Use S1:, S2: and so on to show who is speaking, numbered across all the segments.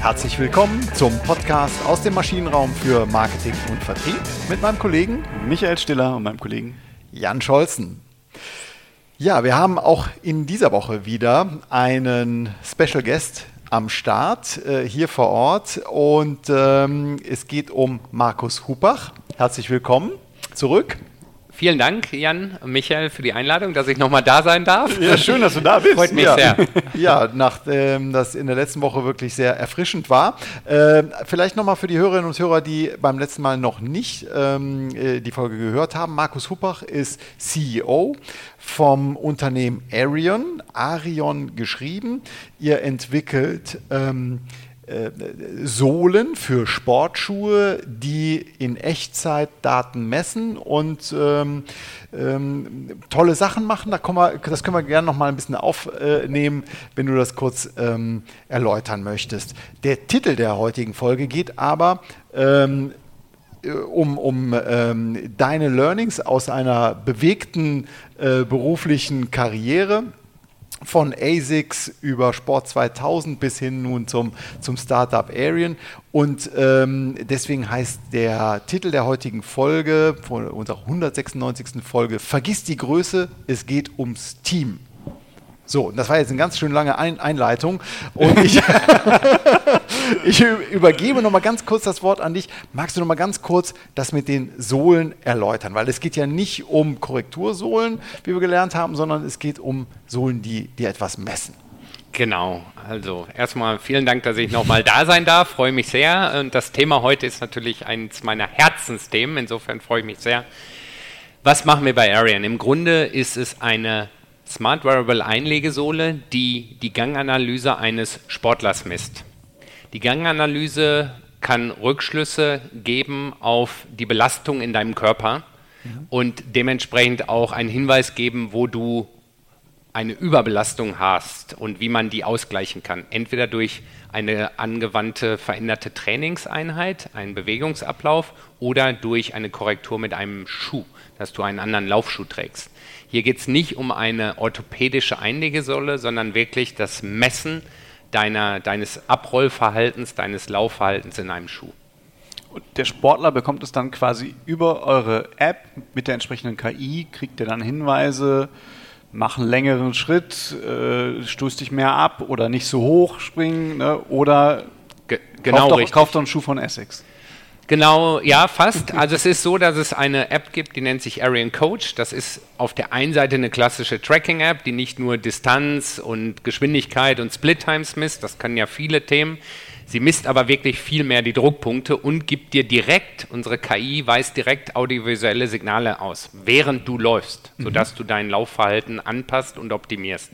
S1: Herzlich willkommen zum Podcast aus dem Maschinenraum für Marketing und Vertrieb mit meinem Kollegen
S2: Michael Stiller und meinem Kollegen
S1: Jan Scholzen. Ja, wir haben auch in dieser Woche wieder einen Special Guest am Start äh, hier vor Ort und ähm, es geht um Markus Hupach. Herzlich willkommen zurück.
S3: Vielen Dank, Jan und Michael, für die Einladung, dass ich nochmal da sein darf.
S2: Ja, schön, dass du da bist.
S3: Freut mich
S1: ja.
S3: sehr.
S1: Ja, nachdem das in der letzten Woche wirklich sehr erfrischend war. Äh, vielleicht nochmal für die Hörerinnen und Hörer, die beim letzten Mal noch nicht ähm, äh, die Folge gehört haben. Markus Huppach ist CEO vom Unternehmen Arion, Arion geschrieben. Ihr entwickelt ähm, äh, Sohlen für Sportschuhe, die in Echtzeit Daten messen und ähm, ähm, tolle Sachen machen. Da wir, das können wir gerne noch mal ein bisschen aufnehmen, wenn du das kurz ähm, erläutern möchtest. Der Titel der heutigen Folge geht aber ähm, um, um ähm, deine Learnings aus einer bewegten äh, beruflichen Karriere von ASICS über Sport 2000 bis hin nun zum, zum Startup Arian. Und ähm, deswegen heißt der Titel der heutigen Folge, von unserer 196. Folge, Vergiss die Größe, es geht ums Team. So, das war jetzt eine ganz schön lange Ein Einleitung. Und ich, ich übergebe nochmal ganz kurz das Wort an dich. Magst du nochmal ganz kurz das mit den Sohlen erläutern? Weil es geht ja nicht um Korrektursohlen, wie wir gelernt haben, sondern es geht um Sohlen, die, die etwas messen.
S3: Genau, also erstmal vielen Dank, dass ich nochmal da sein darf. Freue mich sehr. Und das Thema heute ist natürlich eines meiner Herzensthemen. Insofern freue ich mich sehr. Was machen wir bei Arian? Im Grunde ist es eine Smart Wearable Einlegesohle, die die Ganganalyse eines Sportlers misst. Die Ganganalyse kann Rückschlüsse geben auf die Belastung in deinem Körper mhm. und dementsprechend auch einen Hinweis geben, wo du eine Überbelastung hast und wie man die ausgleichen kann. Entweder durch eine angewandte veränderte Trainingseinheit, einen Bewegungsablauf oder durch eine Korrektur mit einem Schuh, dass du einen anderen Laufschuh trägst. Hier geht es nicht um eine orthopädische Einlegesolle, sondern wirklich das Messen deiner, deines Abrollverhaltens, deines Laufverhaltens in einem Schuh.
S2: Und der Sportler bekommt es dann quasi über eure App mit der entsprechenden KI, kriegt er dann Hinweise, mach einen längeren Schritt, äh, stoß dich mehr ab oder nicht so hoch springen ne? oder
S3: Ge genau
S2: kauft, doch, kauft doch einen Schuh von Essex.
S3: Genau, ja, fast. Also es ist so, dass es eine App gibt, die nennt sich Arian Coach. Das ist auf der einen Seite eine klassische Tracking-App, die nicht nur Distanz und Geschwindigkeit und Split-Times misst, das können ja viele Themen. Sie misst aber wirklich viel mehr die Druckpunkte und gibt dir direkt, unsere KI weist direkt audiovisuelle Signale aus, während du läufst, sodass mhm. du dein Laufverhalten anpasst und optimierst.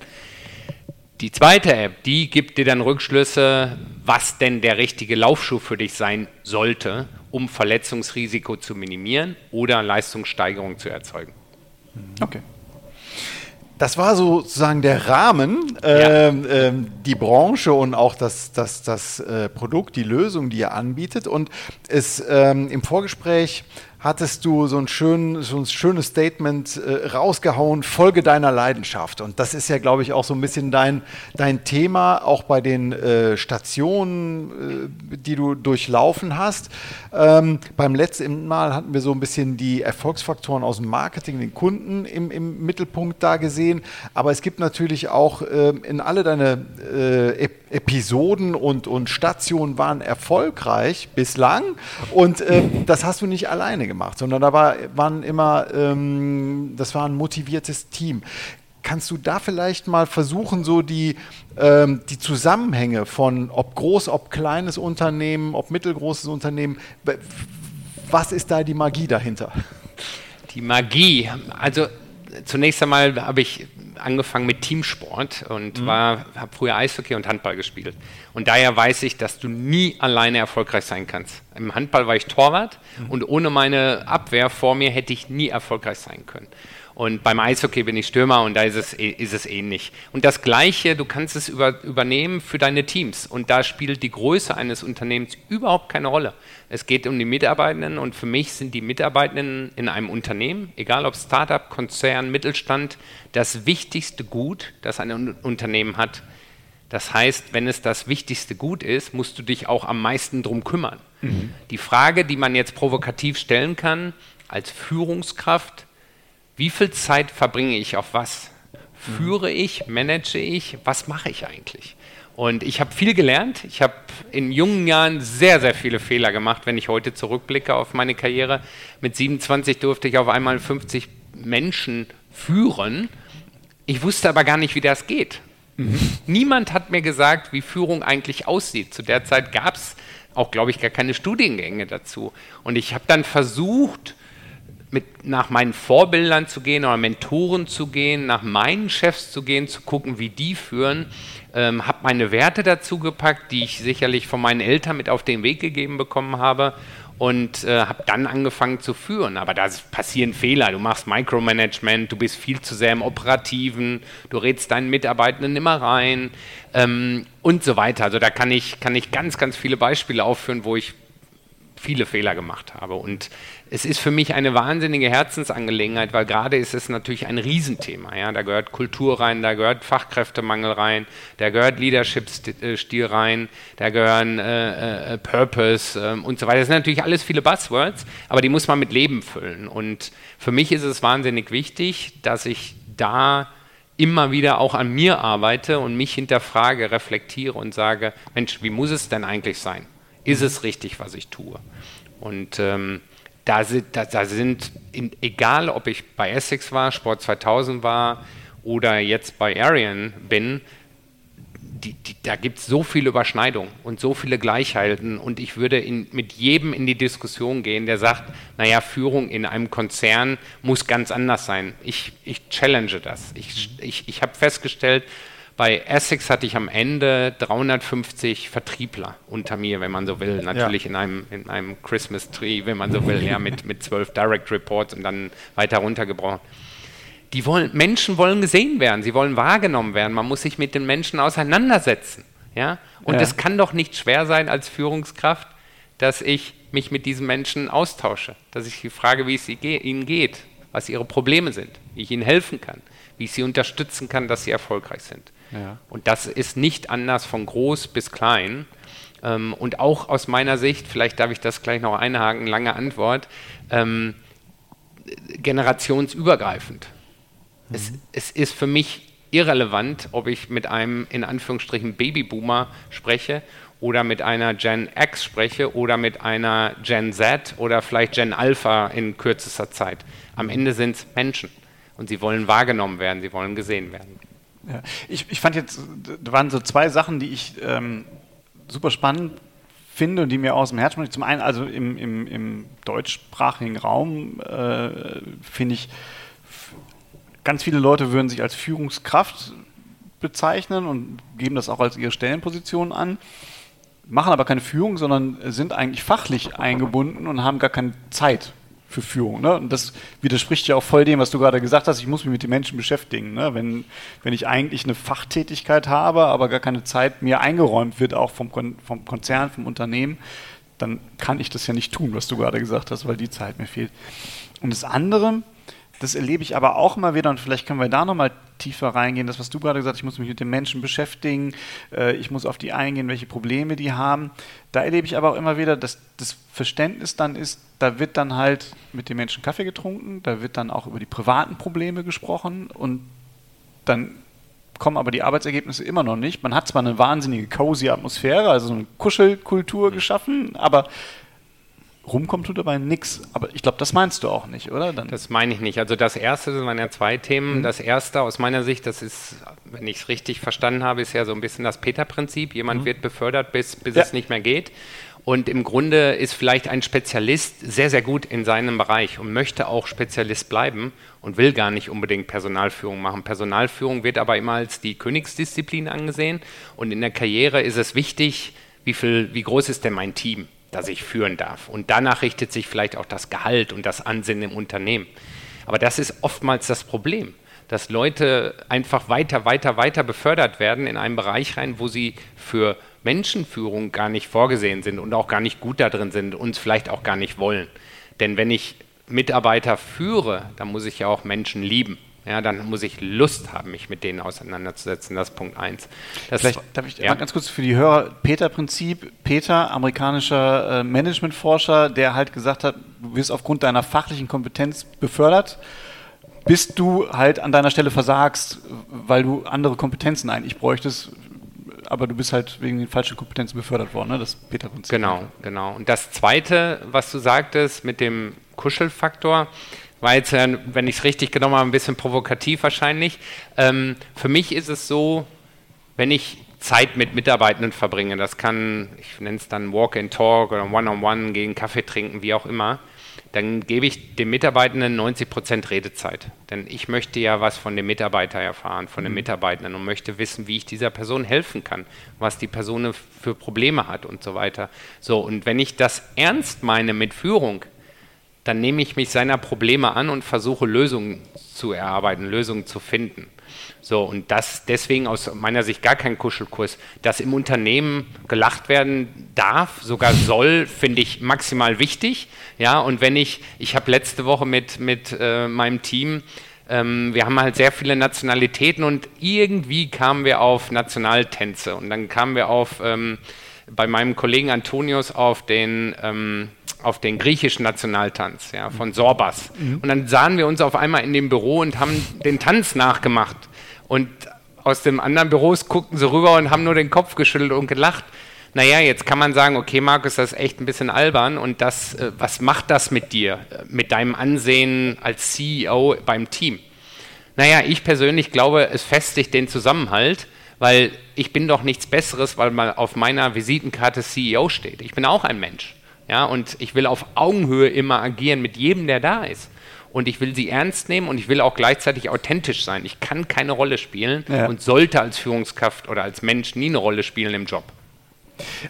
S3: Die zweite App, die gibt dir dann Rückschlüsse, was denn der richtige Laufschuh für dich sein sollte, um Verletzungsrisiko zu minimieren oder Leistungssteigerung zu erzeugen.
S1: Okay. Das war sozusagen der Rahmen, ja. ähm, ähm, die Branche und auch das, das, das äh, Produkt, die Lösung, die ihr anbietet. Und es ähm, im Vorgespräch hattest du so ein, schön, so ein schönes Statement äh, rausgehauen, Folge deiner Leidenschaft. Und das ist ja, glaube ich, auch so ein bisschen dein, dein Thema, auch bei den äh, Stationen, äh, die du durchlaufen hast. Ähm, beim letzten Mal hatten wir so ein bisschen die Erfolgsfaktoren aus dem Marketing, den Kunden im, im Mittelpunkt da gesehen. Aber es gibt natürlich auch ähm, in alle deine äh, Episoden und, und Stationen waren erfolgreich bislang. Und ähm, das hast du nicht alleine gemacht gemacht, sondern da war, waren immer, ähm, das war ein motiviertes Team. Kannst du da vielleicht mal versuchen, so die, ähm, die Zusammenhänge von ob groß, ob kleines Unternehmen, ob mittelgroßes Unternehmen, was ist da die Magie dahinter?
S3: Die Magie, also zunächst einmal habe ich angefangen mit Teamsport und mhm. habe früher Eishockey und Handball gespielt. Und daher weiß ich, dass du nie alleine erfolgreich sein kannst. Im Handball war ich Torwart mhm. und ohne meine Abwehr vor mir hätte ich nie erfolgreich sein können. Und beim Eishockey bin ich Stürmer und da ist es, ist es ähnlich. Und das Gleiche, du kannst es über, übernehmen für deine Teams. Und da spielt die Größe eines Unternehmens überhaupt keine Rolle. Es geht um die Mitarbeitenden und für mich sind die Mitarbeitenden in einem Unternehmen, egal ob Startup, Konzern, Mittelstand, das wichtigste Gut, das ein Unternehmen hat. Das heißt, wenn es das wichtigste Gut ist, musst du dich auch am meisten drum kümmern. Mhm. Die Frage, die man jetzt provokativ stellen kann, als Führungskraft, wie viel Zeit verbringe ich auf was? Führe ich, manage ich, was mache ich eigentlich? Und ich habe viel gelernt. Ich habe in jungen Jahren sehr, sehr viele Fehler gemacht, wenn ich heute zurückblicke auf meine Karriere. Mit 27 durfte ich auf einmal 50 Menschen führen. Ich wusste aber gar nicht, wie das geht. Mhm. Niemand hat mir gesagt, wie Führung eigentlich aussieht. Zu der Zeit gab es auch, glaube ich, gar keine Studiengänge dazu. Und ich habe dann versucht, mit, nach meinen Vorbildern zu gehen oder Mentoren zu gehen, nach meinen Chefs zu gehen, zu gucken, wie die führen. Ähm, habe meine Werte dazu gepackt, die ich sicherlich von meinen Eltern mit auf den Weg gegeben bekommen habe und äh, habe dann angefangen zu führen. Aber da passieren Fehler. Du machst Micromanagement, du bist viel zu sehr im Operativen, du rätst deinen Mitarbeitenden immer rein ähm, und so weiter. Also da kann ich, kann ich ganz, ganz viele Beispiele aufführen, wo ich viele Fehler gemacht habe. Und es ist für mich eine wahnsinnige Herzensangelegenheit, weil gerade ist es natürlich ein Riesenthema. Ja? Da gehört Kultur rein, da gehört Fachkräftemangel rein, da gehört Leadership-Stil rein, da gehören äh, äh, Purpose äh, und so weiter. Das sind natürlich alles viele Buzzwords, aber die muss man mit Leben füllen. Und für mich ist es wahnsinnig wichtig, dass ich da immer wieder auch an mir arbeite und mich hinterfrage, reflektiere und sage, Mensch, wie muss es denn eigentlich sein? Ist es richtig, was ich tue? Und ähm, da sind, da, da sind in, egal ob ich bei Essex war, Sport 2000 war oder jetzt bei Arian bin, die, die, da gibt es so viele Überschneidungen und so viele Gleichheiten und ich würde in, mit jedem in die Diskussion gehen, der sagt, naja, Führung in einem Konzern muss ganz anders sein. Ich, ich challenge das. Ich, ich, ich habe festgestellt, bei Essex hatte ich am Ende 350 Vertriebler unter mir, wenn man so will. Natürlich ja. in, einem, in einem Christmas Tree, wenn man so will, ja, mit, mit zwölf Direct Reports und dann weiter runtergebrochen. Die wollen, Menschen wollen gesehen werden, sie wollen wahrgenommen werden. Man muss sich mit den Menschen auseinandersetzen. Ja? Und es ja. kann doch nicht schwer sein als Führungskraft, dass ich mich mit diesen Menschen austausche, dass ich sie frage, wie es ihnen geht, was ihre Probleme sind, wie ich ihnen helfen kann, wie ich sie unterstützen kann, dass sie erfolgreich sind. Ja. Und das ist nicht anders von groß bis klein. Ähm, und auch aus meiner Sicht, vielleicht darf ich das gleich noch einhaken, lange Antwort, ähm, generationsübergreifend. Mhm. Es, es ist für mich irrelevant, ob ich mit einem in Anführungsstrichen Babyboomer spreche oder mit einer Gen X spreche oder mit einer Gen Z oder vielleicht Gen Alpha in kürzester Zeit. Am Ende sind es Menschen und sie wollen wahrgenommen werden, sie wollen gesehen werden.
S2: Ja. Ich, ich fand jetzt, da waren so zwei Sachen, die ich ähm, super spannend finde und die mir aus dem Herzen sprechen. Zum einen, also im, im, im deutschsprachigen Raum äh, finde ich, ganz viele Leute würden sich als Führungskraft bezeichnen und geben das auch als ihre Stellenposition an, machen aber keine Führung, sondern sind eigentlich fachlich eingebunden und haben gar keine Zeit für Führung. Ne? Und das widerspricht ja auch voll dem, was du gerade gesagt hast, ich muss mich mit den Menschen beschäftigen. Ne? Wenn, wenn ich eigentlich eine Fachtätigkeit habe, aber gar keine Zeit mir eingeräumt wird, auch vom, Kon vom Konzern, vom Unternehmen, dann kann ich das ja nicht tun, was du gerade gesagt hast, weil die Zeit mir fehlt. Und das andere, das erlebe ich aber auch immer wieder und vielleicht können wir da nochmal tiefer reingehen. Das, was du gerade gesagt hast, ich muss mich mit den Menschen beschäftigen, äh, ich muss auf die eingehen, welche Probleme die haben. Da erlebe ich aber auch immer wieder, dass das Verständnis dann ist, da wird dann halt mit den Menschen Kaffee getrunken, da wird dann auch über die privaten Probleme gesprochen und dann kommen aber die Arbeitsergebnisse immer noch nicht. Man hat zwar eine wahnsinnige cozy Atmosphäre, also eine Kuschelkultur geschaffen, aber rumkommt tut dabei nichts. Aber ich glaube, das meinst du auch nicht, oder?
S3: Dann das meine ich nicht. Also das erste, das waren ja zwei Themen. Mhm. Das erste aus meiner Sicht, das ist, wenn ich es richtig verstanden habe, ist ja so ein bisschen das Peter-Prinzip. Jemand mhm. wird befördert, bis, bis ja. es nicht mehr geht. Und im Grunde ist vielleicht ein Spezialist sehr, sehr gut in seinem Bereich und möchte auch Spezialist bleiben und will gar nicht unbedingt Personalführung machen. Personalführung wird aber immer als die Königsdisziplin angesehen. Und in der Karriere ist es wichtig, wie, viel, wie groß ist denn mein Team? Das ich führen darf. Und danach richtet sich vielleicht auch das Gehalt und das Ansehen im Unternehmen. Aber das ist oftmals das Problem, dass Leute einfach weiter, weiter, weiter befördert werden in einen Bereich rein, wo sie für Menschenführung gar nicht vorgesehen sind und auch gar nicht gut da drin sind und es vielleicht auch gar nicht wollen. Denn wenn ich Mitarbeiter führe, dann muss ich ja auch Menschen lieben. Ja, dann muss ich Lust haben, mich mit denen auseinanderzusetzen. Das ist Punkt eins. Das
S2: Vielleicht darf ich ja. mal ganz kurz für die Hörer Peter-Prinzip. Peter, amerikanischer äh, Managementforscher, der halt gesagt hat, du wirst aufgrund deiner fachlichen Kompetenz befördert, bis du halt an deiner Stelle versagst, weil du andere Kompetenzen eigentlich bräuchtest, aber du bist halt wegen den falschen Kompetenzen befördert worden, ne? Das Peter-Prinzip.
S3: Genau, genau. Und das Zweite, was du sagtest mit dem Kuschelfaktor, war jetzt, wenn ich es richtig genommen habe, ein bisschen provokativ wahrscheinlich. Ähm, für mich ist es so, wenn ich Zeit mit Mitarbeitenden verbringe, das kann, ich nenne es dann Walk and Talk oder One-on-One -on -one gegen Kaffee trinken, wie auch immer, dann gebe ich dem Mitarbeitenden 90 Prozent Redezeit. Denn ich möchte ja was von dem Mitarbeiter erfahren, von den mhm. Mitarbeitenden und möchte wissen, wie ich dieser Person helfen kann, was die Person für Probleme hat und so weiter. So, und wenn ich das ernst meine mit Führung, dann nehme ich mich seiner Probleme an und versuche Lösungen zu erarbeiten, Lösungen zu finden. So, und das deswegen aus meiner Sicht gar kein Kuschelkurs. Dass im Unternehmen gelacht werden darf, sogar soll, finde ich maximal wichtig. Ja, und wenn ich, ich habe letzte Woche mit, mit äh, meinem Team, ähm, wir haben halt sehr viele Nationalitäten und irgendwie kamen wir auf Nationaltänze und dann kamen wir auf, ähm, bei meinem Kollegen Antonius auf den, ähm, auf den griechischen Nationaltanz ja, von Sorbas. Mhm. Und dann sahen wir uns auf einmal in dem Büro und haben den Tanz nachgemacht. Und aus dem anderen Büros guckten sie rüber und haben nur den Kopf geschüttelt und gelacht. Naja, jetzt kann man sagen, okay, Markus, das ist echt ein bisschen albern und das, äh, was macht das mit dir, mit deinem Ansehen als CEO beim Team? Naja, ich persönlich glaube, es festigt den Zusammenhalt, weil ich bin doch nichts Besseres, weil mal auf meiner Visitenkarte CEO steht. Ich bin auch ein Mensch. Ja, und ich will auf Augenhöhe immer agieren mit jedem, der da ist. Und ich will sie ernst nehmen und ich will auch gleichzeitig authentisch sein. Ich kann keine Rolle spielen ja. und sollte als Führungskraft oder als Mensch nie eine Rolle spielen im Job.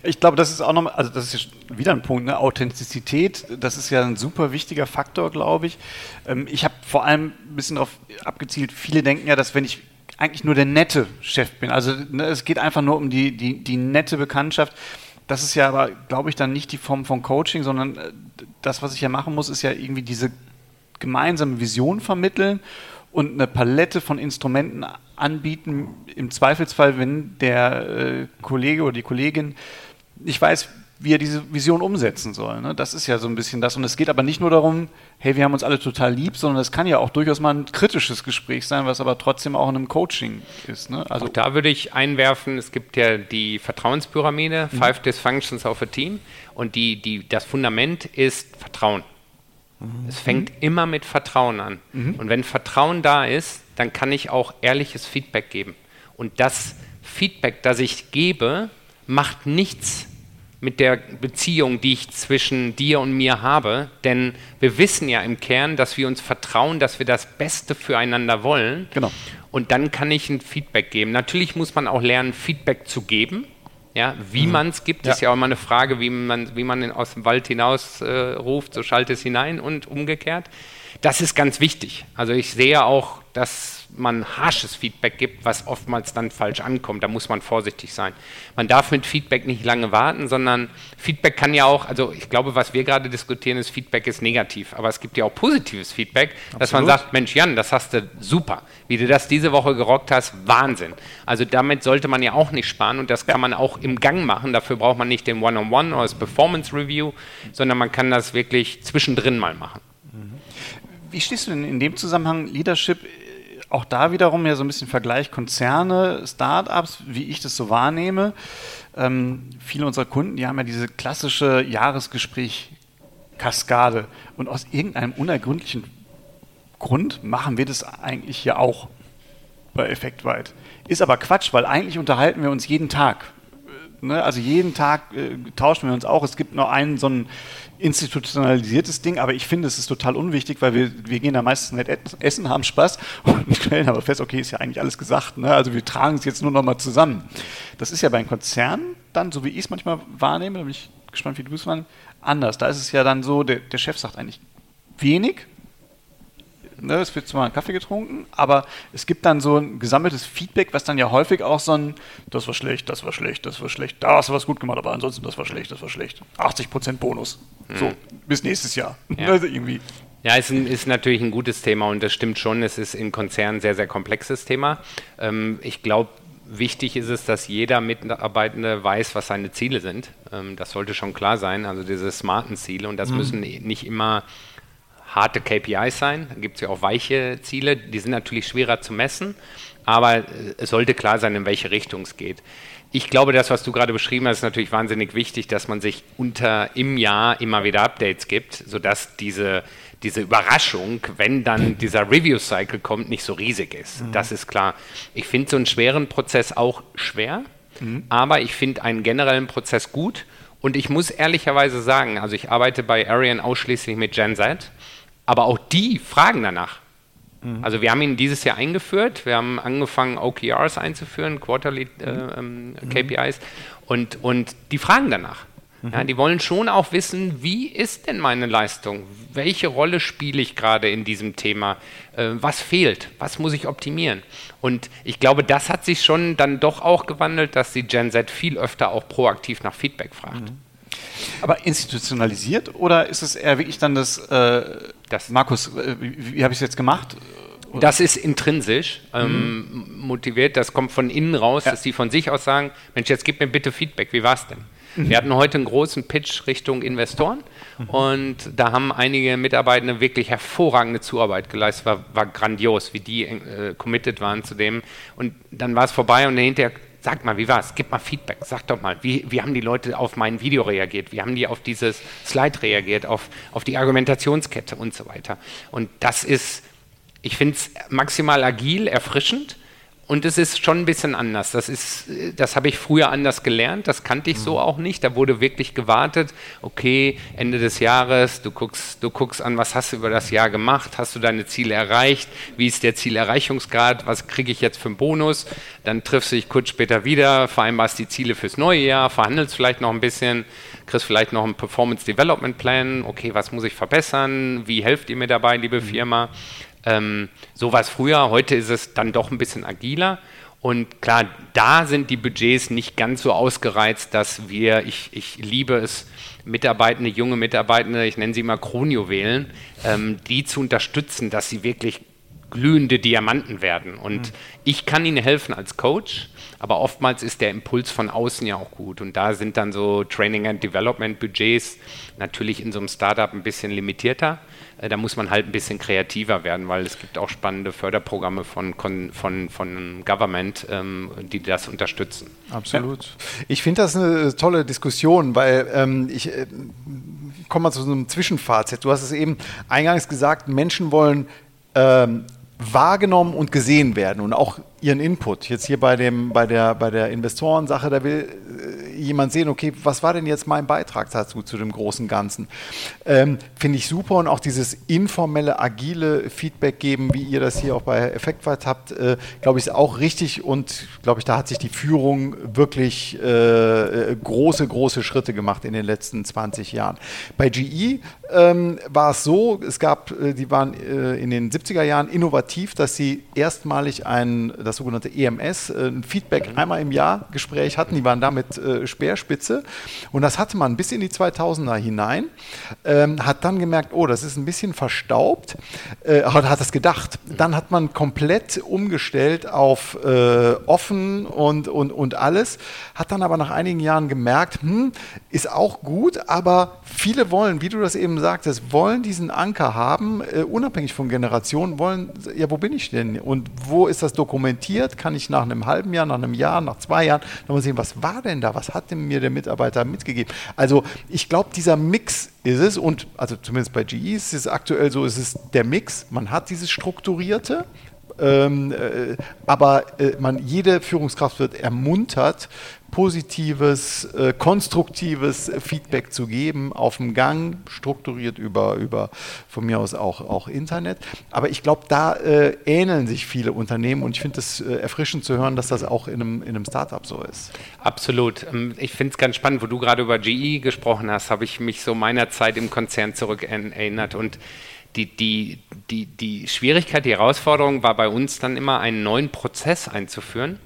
S2: Ich glaube, das ist auch noch, also das ist wieder ein Punkt, ne? Authentizität, das ist ja ein super wichtiger Faktor, glaube ich. Ähm, ich habe vor allem ein bisschen darauf abgezielt, viele denken ja, dass wenn ich eigentlich nur der nette Chef bin, also ne, es geht einfach nur um die, die, die nette Bekanntschaft, das ist ja aber, glaube ich, dann nicht die Form von Coaching, sondern äh, das, was ich ja machen muss, ist ja irgendwie diese gemeinsame Vision vermitteln und eine Palette von Instrumenten anbieten. Im Zweifelsfall, wenn der äh, Kollege oder die Kollegin nicht weiß, wie er diese Vision umsetzen soll. Ne? Das ist ja so ein bisschen das. Und es geht aber nicht nur darum, hey, wir haben uns alle total lieb, sondern es kann ja auch durchaus mal ein kritisches Gespräch sein, was aber trotzdem auch in einem Coaching ist. Ne?
S3: Also auch da würde ich einwerfen, es gibt ja die Vertrauenspyramide, mhm. Five Dysfunctions of a Team. Und die, die, das Fundament ist Vertrauen. Mhm. Es fängt mhm. immer mit Vertrauen an. Mhm. Und wenn Vertrauen da ist, dann kann ich auch ehrliches Feedback geben. Und das Feedback, das ich gebe, macht nichts mit der Beziehung, die ich zwischen dir und mir habe. Denn wir wissen ja im Kern, dass wir uns vertrauen, dass wir das Beste füreinander wollen.
S2: Genau.
S3: Und dann kann ich ein Feedback geben. Natürlich muss man auch lernen, Feedback zu geben. Ja, wie mhm. man es gibt, ja. ist ja auch immer eine Frage, wie man, wie man aus dem Wald hinaus äh, ruft, so schallt es hinein und umgekehrt. Das ist ganz wichtig. Also ich sehe auch, dass man harsches Feedback gibt, was oftmals dann falsch ankommt. Da muss man vorsichtig sein. Man darf mit Feedback nicht lange warten, sondern Feedback kann ja auch, also ich glaube, was wir gerade diskutieren, ist Feedback ist negativ, aber es gibt ja auch positives Feedback, Absolut. dass man sagt, Mensch Jan, das hast du super, wie du das diese Woche gerockt hast, Wahnsinn. Also damit sollte man ja auch nicht sparen und das kann man auch im Gang machen. Dafür braucht man nicht den One-on-One -on -One oder das Performance Review, sondern man kann das wirklich zwischendrin mal machen.
S2: Wie stehst du denn in dem Zusammenhang Leadership auch da wiederum ja so ein bisschen Vergleich Konzerne, Startups, wie ich das so wahrnehme. Ähm, viele unserer Kunden, die haben ja diese klassische Jahresgespräch-Kaskade. Und aus irgendeinem unergründlichen Grund machen wir das eigentlich hier auch bei Effektweit. Ist aber Quatsch, weil eigentlich unterhalten wir uns jeden Tag. Ne? Also jeden Tag äh, tauschen wir uns auch. Es gibt noch einen so einen institutionalisiertes Ding, aber ich finde, es ist total unwichtig, weil wir, wir gehen da meistens nicht essen, haben Spaß und stellen aber fest, okay, ist ja eigentlich alles gesagt. Ne? Also wir tragen es jetzt nur noch mal zusammen. Das ist ja bei einem Konzern dann, so wie ich es manchmal wahrnehme, da bin ich gespannt, wie du es wahrnimmst, anders. Da ist es ja dann so, der, der Chef sagt eigentlich wenig, ne, es wird zwar ein Kaffee getrunken, aber es gibt dann so ein gesammeltes Feedback, was dann ja häufig auch so ein, das war schlecht, das war schlecht, das war schlecht, da hast du was gut gemacht, aber ansonsten das war schlecht, das war schlecht. 80% Bonus. Mhm. So, bis nächstes Jahr. Ja. Also irgendwie.
S3: Ja, es ist, ist, natürlich ein gutes Thema und das stimmt schon. Es ist in Konzernen ein sehr, sehr komplexes Thema. Ähm, ich glaube, wichtig ist es, dass jeder Mitarbeitende weiß, was seine Ziele sind. Ähm, das sollte schon klar sein, also diese smarten Ziele. Und das mhm. müssen nicht immer harte KPIs sein. Da gibt es ja auch weiche Ziele, die sind natürlich schwerer zu messen, aber äh, es sollte klar sein, in welche Richtung es geht. Ich glaube, das, was du gerade beschrieben hast, ist natürlich wahnsinnig wichtig, dass man sich unter im Jahr immer wieder Updates gibt, sodass diese, diese Überraschung, wenn dann dieser Review-Cycle kommt, nicht so riesig ist. Mhm. Das ist klar. Ich finde so einen schweren Prozess auch schwer, mhm. aber ich finde einen generellen Prozess gut. Und ich muss ehrlicherweise sagen, also ich arbeite bei Arian ausschließlich mit Gen Z, aber auch die fragen danach. Mhm. Also wir haben ihn dieses Jahr eingeführt. Wir haben angefangen, OKRs einzuführen, Quarterly äh, ähm, mhm. KPIs. Und, und die fragen danach. Mhm. Ja, die wollen schon auch wissen, wie ist denn meine Leistung? Welche Rolle spiele ich gerade in diesem Thema? Äh, was fehlt? Was muss ich optimieren? Und ich glaube, das hat sich schon dann doch auch gewandelt, dass die Gen Z viel öfter auch proaktiv nach Feedback fragt. Mhm.
S2: Aber institutionalisiert oder ist es eher wirklich dann das, äh, das Markus, äh, wie, wie habe ich es jetzt gemacht?
S3: Das ist intrinsisch ähm, mhm. motiviert, das kommt von innen raus, ja. dass die von sich aus sagen, Mensch, jetzt gib mir bitte Feedback, wie war es denn? Mhm. Wir hatten heute einen großen Pitch Richtung Investoren mhm. und da haben einige Mitarbeitende wirklich hervorragende Zuarbeit geleistet, war, war grandios, wie die äh, committed waren zu dem und dann war es vorbei und hinterher Sag mal, wie war's? Gib mal Feedback. Sag doch mal, wie, wie haben die Leute auf mein Video reagiert? Wie haben die auf dieses Slide reagiert? Auf, auf die Argumentationskette und so weiter. Und das ist, ich finde es maximal agil, erfrischend und es ist schon ein bisschen anders. Das, ist, das habe ich früher anders gelernt, das kannte ich so mhm. auch nicht. Da wurde wirklich gewartet, okay, Ende des Jahres, du guckst, du guckst an, was hast du über das Jahr gemacht, hast du deine Ziele erreicht, wie ist der Zielerreichungsgrad, was kriege ich jetzt für einen Bonus, dann triffst du dich kurz später wieder, vereinbarst die Ziele fürs neue Jahr, verhandelst vielleicht noch ein bisschen, kriegst vielleicht noch einen Performance Development Plan, okay, was muss ich verbessern, wie helft ihr mir dabei, liebe mhm. Ähm, so war es früher, heute ist es dann doch ein bisschen agiler. Und klar, da sind die Budgets nicht ganz so ausgereizt, dass wir, ich, ich liebe es, Mitarbeitende, junge Mitarbeitende, ich nenne sie mal Kronjuwelen, ähm, die zu unterstützen, dass sie wirklich glühende Diamanten werden. Und mhm. ich kann ihnen helfen als Coach, aber oftmals ist der Impuls von außen ja auch gut. Und da sind dann so Training and Development Budgets natürlich in so einem Startup ein bisschen limitierter. Äh, da muss man halt ein bisschen kreativer werden, weil es gibt auch spannende Förderprogramme von, von, von Government, ähm, die das unterstützen.
S1: Absolut. Ja. Ich finde das eine tolle Diskussion, weil ähm, ich äh, komme mal zu so einem Zwischenfazit. Du hast es eben eingangs gesagt, Menschen wollen ähm, wahrgenommen und gesehen werden und auch ihren Input. Jetzt hier bei, dem, bei der, bei der Investorensache, da will äh, jemand sehen, okay, was war denn jetzt mein Beitrag dazu, zu dem großen Ganzen? Ähm, Finde ich super und auch dieses informelle, agile Feedback geben, wie ihr das hier auch bei Effektweit habt, äh, glaube ich, ist auch richtig und glaube ich, da hat sich die Führung wirklich äh, große, große Schritte gemacht in den letzten 20 Jahren. Bei GE ähm, war es so, es gab, äh, die waren äh, in den 70er Jahren innovativ, dass sie erstmalig ein, das sogenannte EMS, äh, ein Feedback mhm. einmal im Jahr Gespräch hatten. Die waren damit äh, Speerspitze. Und das hatte man bis in die 2000er hinein. Ähm, hat dann gemerkt, oh, das ist ein bisschen verstaubt. Äh, hat das gedacht. Dann hat man komplett umgestellt auf äh, offen und, und, und alles. Hat dann aber nach einigen Jahren gemerkt, hm, ist auch gut, aber viele wollen, wie du das eben sagtest, wollen diesen Anker haben, äh, unabhängig von Generationen, wollen, ja, wo bin ich denn? Und wo ist das dokumentiert? Kann ich nach einem halben Jahr, nach einem Jahr, nach zwei Jahren nochmal sehen, was war denn da? Was hat mir der Mitarbeiter mitgegeben? Also ich glaube, dieser Mix ist es und also zumindest bei GE ist es aktuell so, ist es der Mix. Man hat dieses Strukturierte, ähm, äh, aber äh, man, jede Führungskraft wird ermuntert, positives, äh, konstruktives Feedback zu geben, auf dem Gang, strukturiert über, über von mir aus auch, auch Internet. Aber ich glaube, da äh, ähneln sich viele Unternehmen und ich finde es äh, erfrischend zu hören, dass das auch in einem, in einem Startup so ist.
S3: Absolut. Ähm, ich finde es ganz spannend, wo du gerade über GE gesprochen hast, habe ich mich so meiner Zeit im Konzern zurück erinnert und die, die, die, die Schwierigkeit, die Herausforderung war bei uns dann immer, einen neuen Prozess einzuführen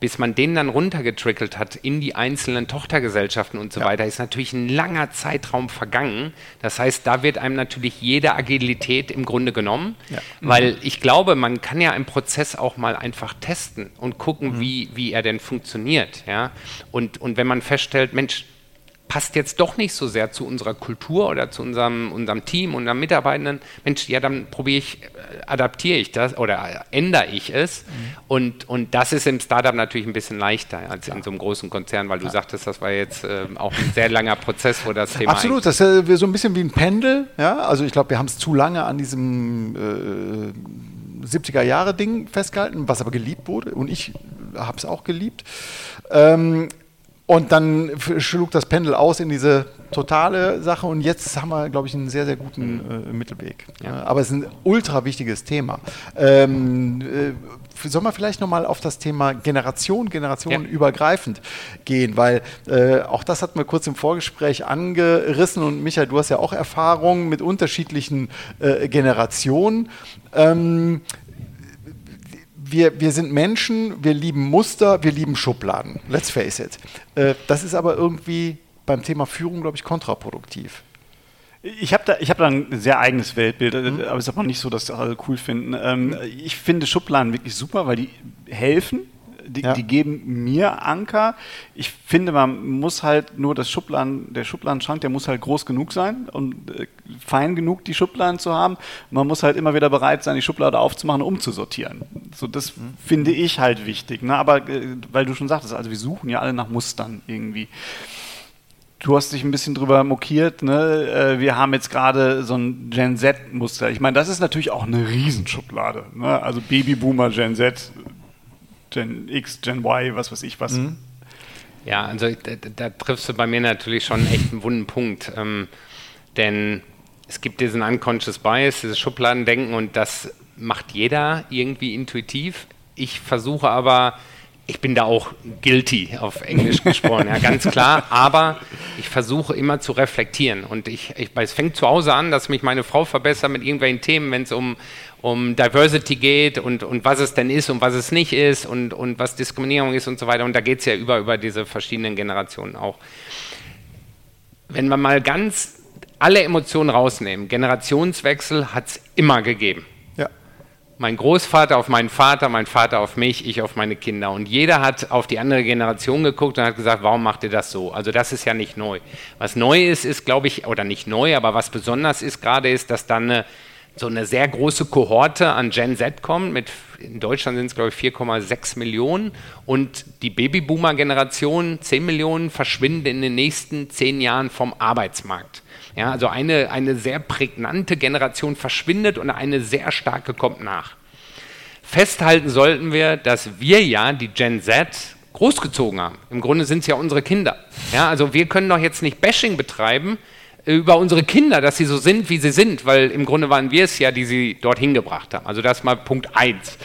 S3: bis man den dann runtergetrickelt hat in die einzelnen Tochtergesellschaften und so ja. weiter, ist natürlich ein langer Zeitraum vergangen. Das heißt, da wird einem natürlich jede Agilität im Grunde genommen, ja. weil ich glaube, man kann ja einen Prozess auch mal einfach testen und gucken, mhm. wie, wie er denn funktioniert. Ja? Und, und wenn man feststellt, Mensch, passt jetzt doch nicht so sehr zu unserer Kultur oder zu unserem, unserem Team, unseren Mitarbeitenden, Mensch, ja, dann probiere ich, äh, adaptiere ich das oder ändere ich es. Mhm. Und, und das ist im Startup natürlich ein bisschen leichter als ja. in so einem großen Konzern, weil du ja. sagtest, das war jetzt äh, auch ein sehr langer Prozess, wo das Thema.
S1: Absolut, das ist ja so ein bisschen wie ein Pendel. Ja? Also ich glaube, wir haben es zu lange an diesem äh, 70er Jahre Ding festgehalten, was aber geliebt wurde. Und ich habe es auch geliebt. Ähm, und dann schlug das Pendel aus in diese totale Sache und jetzt haben wir, glaube ich, einen sehr, sehr guten mhm. äh, Mittelweg. Ja. Aber es ist ein ultra wichtiges Thema. Ähm, äh, sollen wir vielleicht nochmal auf das Thema Generation, generationenübergreifend ja. gehen, weil äh, auch das hatten wir kurz im Vorgespräch angerissen und Michael, du hast ja auch Erfahrungen mit unterschiedlichen äh, Generationen. Ähm, wir, wir sind Menschen, wir lieben Muster, wir lieben Schubladen. Let's face it. Äh, das ist aber irgendwie beim Thema Führung, glaube ich, kontraproduktiv.
S2: Ich habe da, hab da ein sehr eigenes Weltbild, äh, mhm. aber es ist aber nicht so, dass das alle cool finden. Ähm. Ich finde Schubladen wirklich super, weil die helfen, die, ja. die, geben mir Anker. Ich finde, man muss halt nur das Schubladen, der Schubladenschrank, der muss halt groß genug sein und äh, fein genug, die Schubladen zu haben. Man muss halt immer wieder bereit sein, die Schublade aufzumachen, umzusortieren. So, das mhm. finde ich halt wichtig. Ne? Aber äh, weil du schon sagtest, also wir suchen ja alle nach Mustern irgendwie. Du hast dich ein bisschen drüber mokiert. Ne? Äh, wir haben jetzt gerade so ein Gen Z-Muster. Ich meine, das ist natürlich auch eine Riesenschublade. Ne? Also Babyboomer, Gen Z, Gen X, Gen Y, was weiß ich was. Mhm.
S3: Ja, also da, da, triffst du bei mir natürlich schon echt einen wunden Punkt. Ähm, denn es gibt diesen Unconscious Bias, dieses Schubladendenken und das macht jeder irgendwie intuitiv. Ich versuche aber ich bin da auch guilty auf Englisch gesprochen, ja, ganz klar. Aber ich versuche immer zu reflektieren. Und ich, ich, es fängt zu Hause an, dass mich meine Frau verbessert mit irgendwelchen Themen, wenn es um, um Diversity geht und, und was es denn ist und was es nicht ist und, und was Diskriminierung ist und so weiter. Und da geht es ja über, über diese verschiedenen Generationen auch. Wenn wir mal ganz alle Emotionen rausnehmen, Generationswechsel hat es immer gegeben mein Großvater auf meinen Vater, mein Vater auf mich, ich auf meine Kinder. Und jeder hat auf die andere Generation geguckt und hat gesagt, warum macht ihr das so? Also das ist ja nicht neu. Was neu ist, ist, glaube ich, oder nicht neu, aber was besonders ist gerade, ist, dass dann eine, so eine sehr große Kohorte an Gen Z kommt. Mit, in Deutschland sind es, glaube ich, 4,6 Millionen. Und die Babyboomer-Generation, 10 Millionen, verschwinden in den nächsten 10 Jahren vom Arbeitsmarkt. Ja, also eine, eine sehr prägnante Generation verschwindet und eine sehr starke kommt nach. Festhalten sollten wir, dass wir ja die Gen Z großgezogen haben. Im Grunde sind es ja unsere Kinder. Ja, also wir können doch jetzt nicht Bashing betreiben über unsere Kinder, dass sie so sind, wie sie sind, weil im Grunde waren wir es ja, die sie dorthin gebracht haben. Also das ist mal Punkt 1.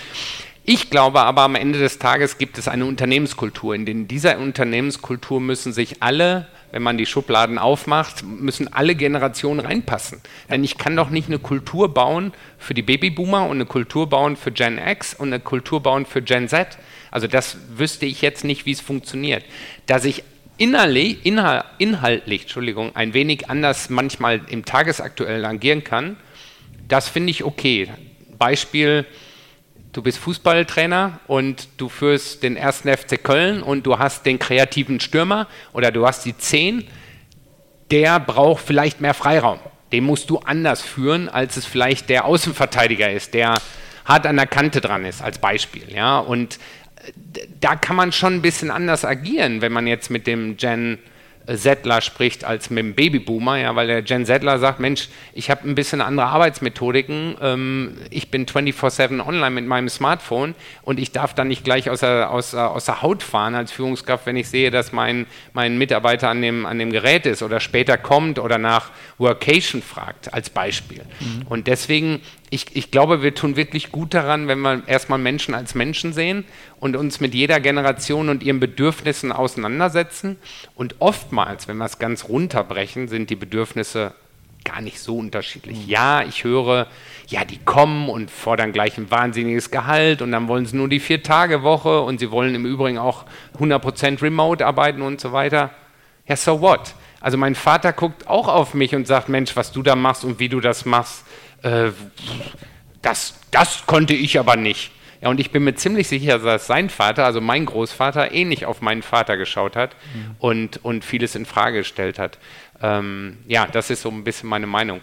S3: Ich glaube aber, am Ende des Tages gibt es eine Unternehmenskultur. In dieser Unternehmenskultur müssen sich alle wenn man die Schubladen aufmacht, müssen alle Generationen reinpassen. Denn ich kann doch nicht eine Kultur bauen für die Babyboomer und eine Kultur bauen für Gen X und eine Kultur bauen für Gen Z. Also das wüsste ich jetzt nicht, wie es funktioniert. Dass ich inhaltlich, inhaltlich Entschuldigung, ein wenig anders manchmal im Tagesaktuellen agieren kann, das finde ich okay. Beispiel, du bist Fußballtrainer und du führst den ersten FC Köln und du hast den kreativen Stürmer oder du hast die Zehn, der braucht vielleicht mehr Freiraum. Den musst du anders führen, als es vielleicht der Außenverteidiger ist, der hart an der Kante dran ist, als Beispiel. Ja? Und da kann man schon ein bisschen anders agieren, wenn man jetzt mit dem Gen Settler spricht als mit dem Babyboomer, ja, weil der Gen Settler sagt, Mensch, ich habe ein bisschen andere Arbeitsmethodiken, ähm, ich bin 24-7 online mit meinem Smartphone und ich darf dann nicht gleich aus der, aus, aus der Haut fahren als Führungskraft, wenn ich sehe, dass mein, mein Mitarbeiter an dem, an dem Gerät ist oder später kommt oder nach Workation fragt, als Beispiel. Mhm. Und deswegen ich, ich glaube, wir tun wirklich gut daran, wenn wir erstmal Menschen als Menschen sehen und uns mit jeder Generation und ihren Bedürfnissen auseinandersetzen. Und oftmals, wenn wir es ganz runterbrechen, sind die Bedürfnisse gar nicht so unterschiedlich. Mhm. Ja, ich höre, ja, die kommen und fordern gleich ein wahnsinniges Gehalt und dann wollen sie nur die Vier-Tage-Woche und sie wollen im Übrigen auch 100% remote arbeiten und so weiter. Ja, so what? Also mein Vater guckt auch auf mich und sagt, Mensch, was du da machst und wie du das machst, äh, das, das konnte ich aber nicht. Ja, und ich bin mir ziemlich sicher, dass sein Vater, also mein Großvater, ähnlich auf meinen Vater geschaut hat mhm. und, und vieles in Frage gestellt hat. Ähm, ja, das ist so ein bisschen meine Meinung.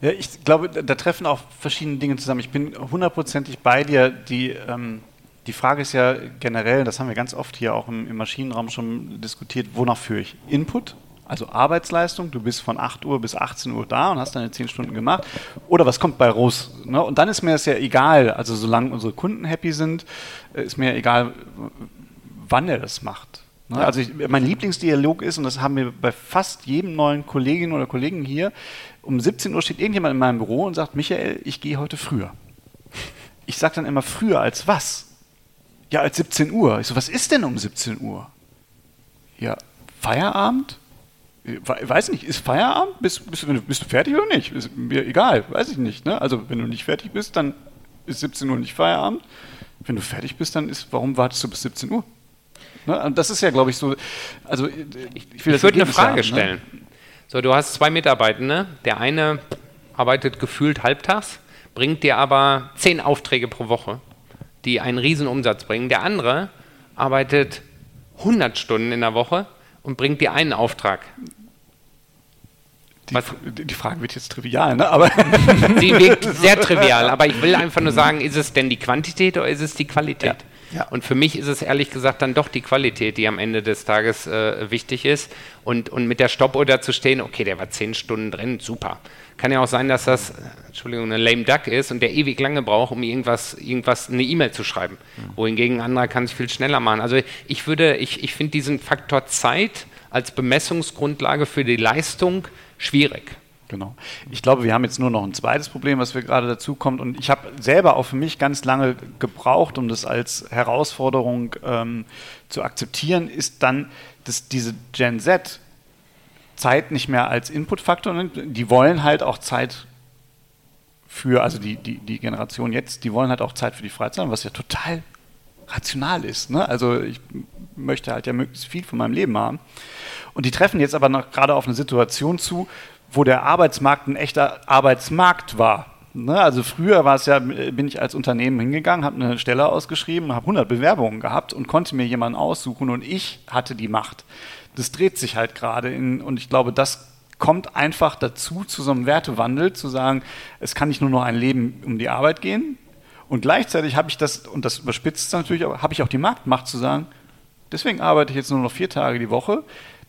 S2: Ja, ich glaube, da treffen auch verschiedene Dinge zusammen. Ich bin hundertprozentig bei dir. Die, ähm, die Frage ist ja generell, das haben wir ganz oft hier auch im, im Maschinenraum schon diskutiert, wonach führe ich? Input also Arbeitsleistung, du bist von 8 Uhr bis 18 Uhr da und hast deine 10 Stunden gemacht. Oder was kommt bei raus? Ne? Und dann ist mir das ja egal, also solange unsere Kunden happy sind, äh, ist mir egal, wann er das macht. Ne? Ja. Also ich, mein Lieblingsdialog ist, und das haben wir bei fast jedem neuen Kolleginnen oder Kollegen hier, um 17 Uhr steht irgendjemand in meinem Büro und sagt, Michael, ich gehe heute früher. Ich sage dann immer früher als was? Ja, als 17 Uhr. Ich so, was ist denn um 17 Uhr? Ja, Feierabend? Weiß nicht, ist Feierabend? Bist, bist, du, bist du fertig oder nicht? Ist mir egal, weiß ich nicht. Ne? Also, wenn du nicht fertig bist, dann ist 17 Uhr nicht Feierabend. Wenn du fertig bist, dann ist, warum wartest du bis 17 Uhr? Ne? Und das ist ja, glaube ich, so. Also,
S3: ich, ich, ich würde eine Frage haben, ne? stellen. Ne? So, du hast zwei Mitarbeitende. Der eine arbeitet gefühlt halbtags, bringt dir aber zehn Aufträge pro Woche, die einen riesen Umsatz bringen. Der andere arbeitet 100 Stunden in der Woche und bringt dir einen Auftrag.
S2: Die, die, Frage wird jetzt trivial, ne? aber
S3: Sie wirkt sehr trivial, aber ich will einfach nur sagen, ist es denn die Quantität oder ist es die Qualität? Ja. Ja. Und für mich ist es ehrlich gesagt dann doch die Qualität, die am Ende des Tages äh, wichtig ist. Und, und mit der Stoppuhr da zu stehen, okay, der war zehn Stunden drin, super. Kann ja auch sein, dass das, Entschuldigung, eine lame duck ist und der ewig lange braucht, um irgendwas, irgendwas eine E-Mail zu schreiben. Mhm. Wohingegen ein anderer kann es viel schneller machen. Also ich würde, ich, ich finde diesen Faktor Zeit als Bemessungsgrundlage für die Leistung schwierig.
S2: Genau. Ich glaube, wir haben jetzt nur noch ein zweites Problem, was wir gerade dazu kommt. Und ich habe selber auch für mich ganz lange gebraucht, um das als Herausforderung ähm, zu akzeptieren, ist dann, dass diese Gen Z Zeit nicht mehr als Inputfaktor nimmt. Die wollen halt auch Zeit für, also die, die, die Generation jetzt, die wollen halt auch Zeit für die Freizeit, was ja total rational ist. Ne? Also ich möchte halt ja möglichst viel von meinem Leben haben. Und die treffen jetzt aber noch gerade auf eine Situation zu, wo der Arbeitsmarkt ein echter Arbeitsmarkt war. Ne? Also früher war es ja, bin ich als Unternehmen hingegangen, habe eine Stelle ausgeschrieben, habe 100 Bewerbungen gehabt und konnte mir jemanden aussuchen und ich hatte die Macht das dreht sich halt gerade und ich glaube, das kommt einfach dazu, zu so einem Wertewandel, zu sagen, es kann nicht nur noch ein Leben um die Arbeit gehen. Und gleichzeitig habe ich das, und das überspitzt es natürlich, habe ich auch die Marktmacht zu sagen, deswegen arbeite ich jetzt nur noch vier Tage die Woche,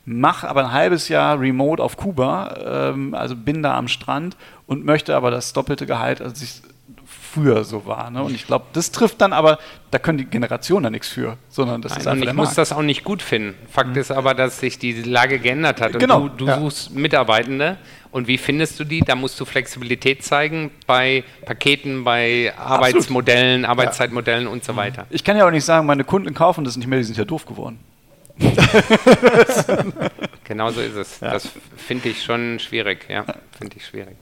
S2: mache aber ein halbes Jahr remote auf Kuba, ähm, also bin da am Strand und möchte aber das doppelte Gehalt, als ich früher so war. Ne? Und ich glaube, das trifft dann aber, da können die Generationen da nichts für, sondern das Nein, ist einfach
S3: und ich muss das auch nicht gut finden. Fakt mhm. ist aber, dass sich die Lage geändert hat. Und genau. du, du ja. suchst Mitarbeitende. Und wie findest du die? Da musst du Flexibilität zeigen bei Paketen, bei Arbeitsmodellen, Absolut. Arbeitszeitmodellen ja. und so weiter.
S2: Ich kann ja auch nicht sagen, meine Kunden kaufen das nicht mehr, die sind ja doof geworden.
S3: genau so ist es. Ja. Das finde ich schon schwierig. Ja, finde ich schwierig.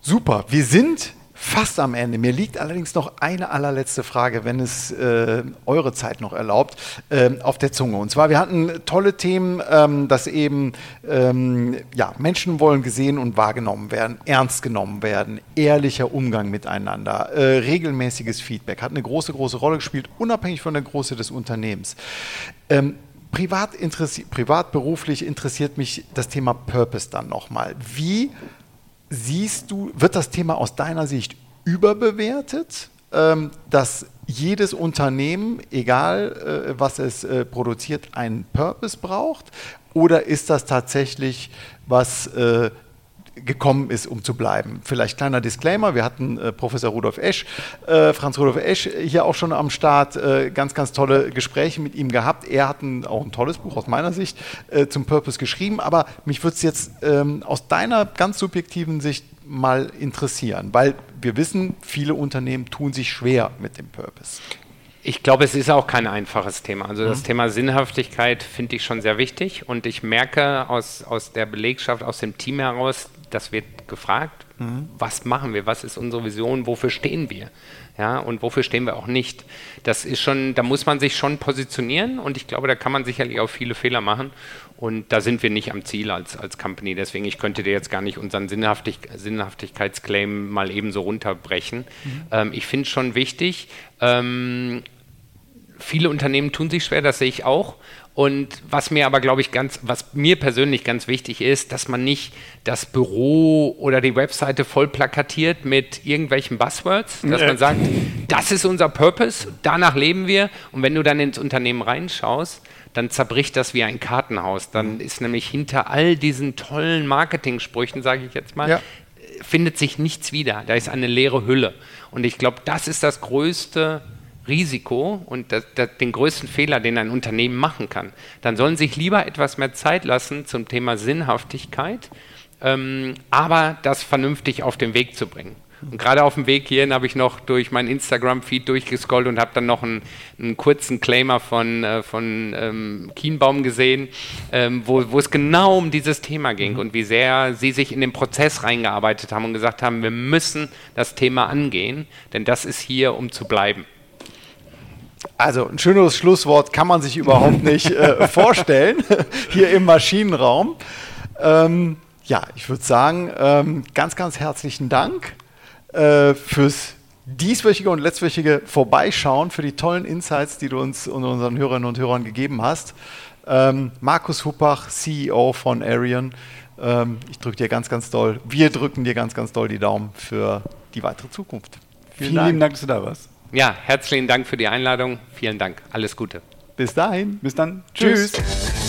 S1: Super. Wir sind fast am Ende. Mir liegt allerdings noch eine allerletzte Frage, wenn es äh, eure Zeit noch erlaubt, äh, auf der Zunge. Und zwar, wir hatten tolle Themen, ähm, dass eben ähm, ja, Menschen wollen gesehen und wahrgenommen werden, ernst genommen werden, ehrlicher Umgang miteinander, äh, regelmäßiges Feedback, hat eine große, große Rolle gespielt, unabhängig von der Größe des Unternehmens. Ähm, privat, privat, beruflich interessiert mich das Thema Purpose dann nochmal. Wie siehst du, wird das Thema aus deiner Sicht überbewertet, ähm, dass jedes Unternehmen, egal äh, was es äh, produziert, einen Purpose braucht? Oder ist das tatsächlich was äh, gekommen ist, um zu bleiben. Vielleicht kleiner Disclaimer, wir hatten äh, Professor Rudolf Esch, äh, Franz Rudolf Esch hier auch schon am Start, äh, ganz, ganz tolle Gespräche mit ihm gehabt. Er hat ein, auch ein tolles Buch aus meiner Sicht äh, zum Purpose geschrieben, aber mich würde es jetzt ähm, aus deiner ganz subjektiven Sicht mal interessieren, weil wir wissen, viele Unternehmen tun sich schwer mit dem Purpose.
S3: Ich glaube, es ist auch kein einfaches Thema. Also das mhm. Thema Sinnhaftigkeit finde ich schon sehr wichtig und ich merke aus, aus der Belegschaft, aus dem Team heraus, das wird gefragt, mhm. was machen wir, was ist unsere Vision, wofür stehen wir? Ja, und wofür stehen wir auch nicht? Das ist schon, da muss man sich schon positionieren und ich glaube, da kann man sicherlich auch viele Fehler machen. Und da sind wir nicht am Ziel als, als Company. Deswegen, ich könnte dir jetzt gar nicht unseren Sinnhaftig Sinnhaftigkeitsclaim mal eben so runterbrechen. Mhm. Ähm, ich finde es schon wichtig, ähm, viele Unternehmen tun sich schwer, das sehe ich auch. Und was mir aber, glaube ich, ganz, was mir persönlich ganz wichtig ist, dass man nicht das Büro oder die Webseite voll plakatiert mit irgendwelchen Buzzwords, dass man sagt, das ist unser Purpose, danach leben wir. Und wenn du dann ins Unternehmen reinschaust, dann zerbricht das wie ein Kartenhaus. Dann mhm. ist nämlich hinter all diesen tollen Marketing-Sprüchen, sage ich jetzt mal, ja. findet sich nichts wieder. Da ist eine leere Hülle. Und ich glaube, das ist das größte Risiko und das, das, den größten Fehler, den ein Unternehmen machen kann. Dann sollen sich lieber etwas mehr Zeit lassen zum Thema Sinnhaftigkeit, ähm, aber das vernünftig auf den Weg zu bringen. Und gerade auf dem Weg hierhin habe ich noch durch mein Instagram-Feed durchgescrollt und habe dann noch einen, einen, kurzen Claimer von, äh, von ähm, Kienbaum gesehen, ähm, wo, wo es genau um dieses Thema ging mhm. und wie sehr sie sich in den Prozess reingearbeitet haben und gesagt haben, wir müssen das Thema angehen, denn das ist hier, um zu bleiben.
S1: Also ein schöneres Schlusswort kann man sich überhaupt nicht äh, vorstellen, hier im Maschinenraum. Ähm, ja, ich würde sagen, ähm, ganz, ganz herzlichen Dank äh, fürs dieswöchige und letztwöchige Vorbeischauen, für die tollen Insights, die du uns und unseren Hörerinnen und Hörern gegeben hast. Ähm, Markus Huppach, CEO von Arian. Ähm, ich drücke dir ganz, ganz doll, wir drücken dir ganz, ganz doll die Daumen für die weitere Zukunft.
S2: Vielen, Vielen Dank. Dank, dass du da warst.
S3: Ja, herzlichen Dank für die Einladung. Vielen Dank. Alles Gute.
S1: Bis dahin.
S2: Bis dann. Tschüss. Tschüss.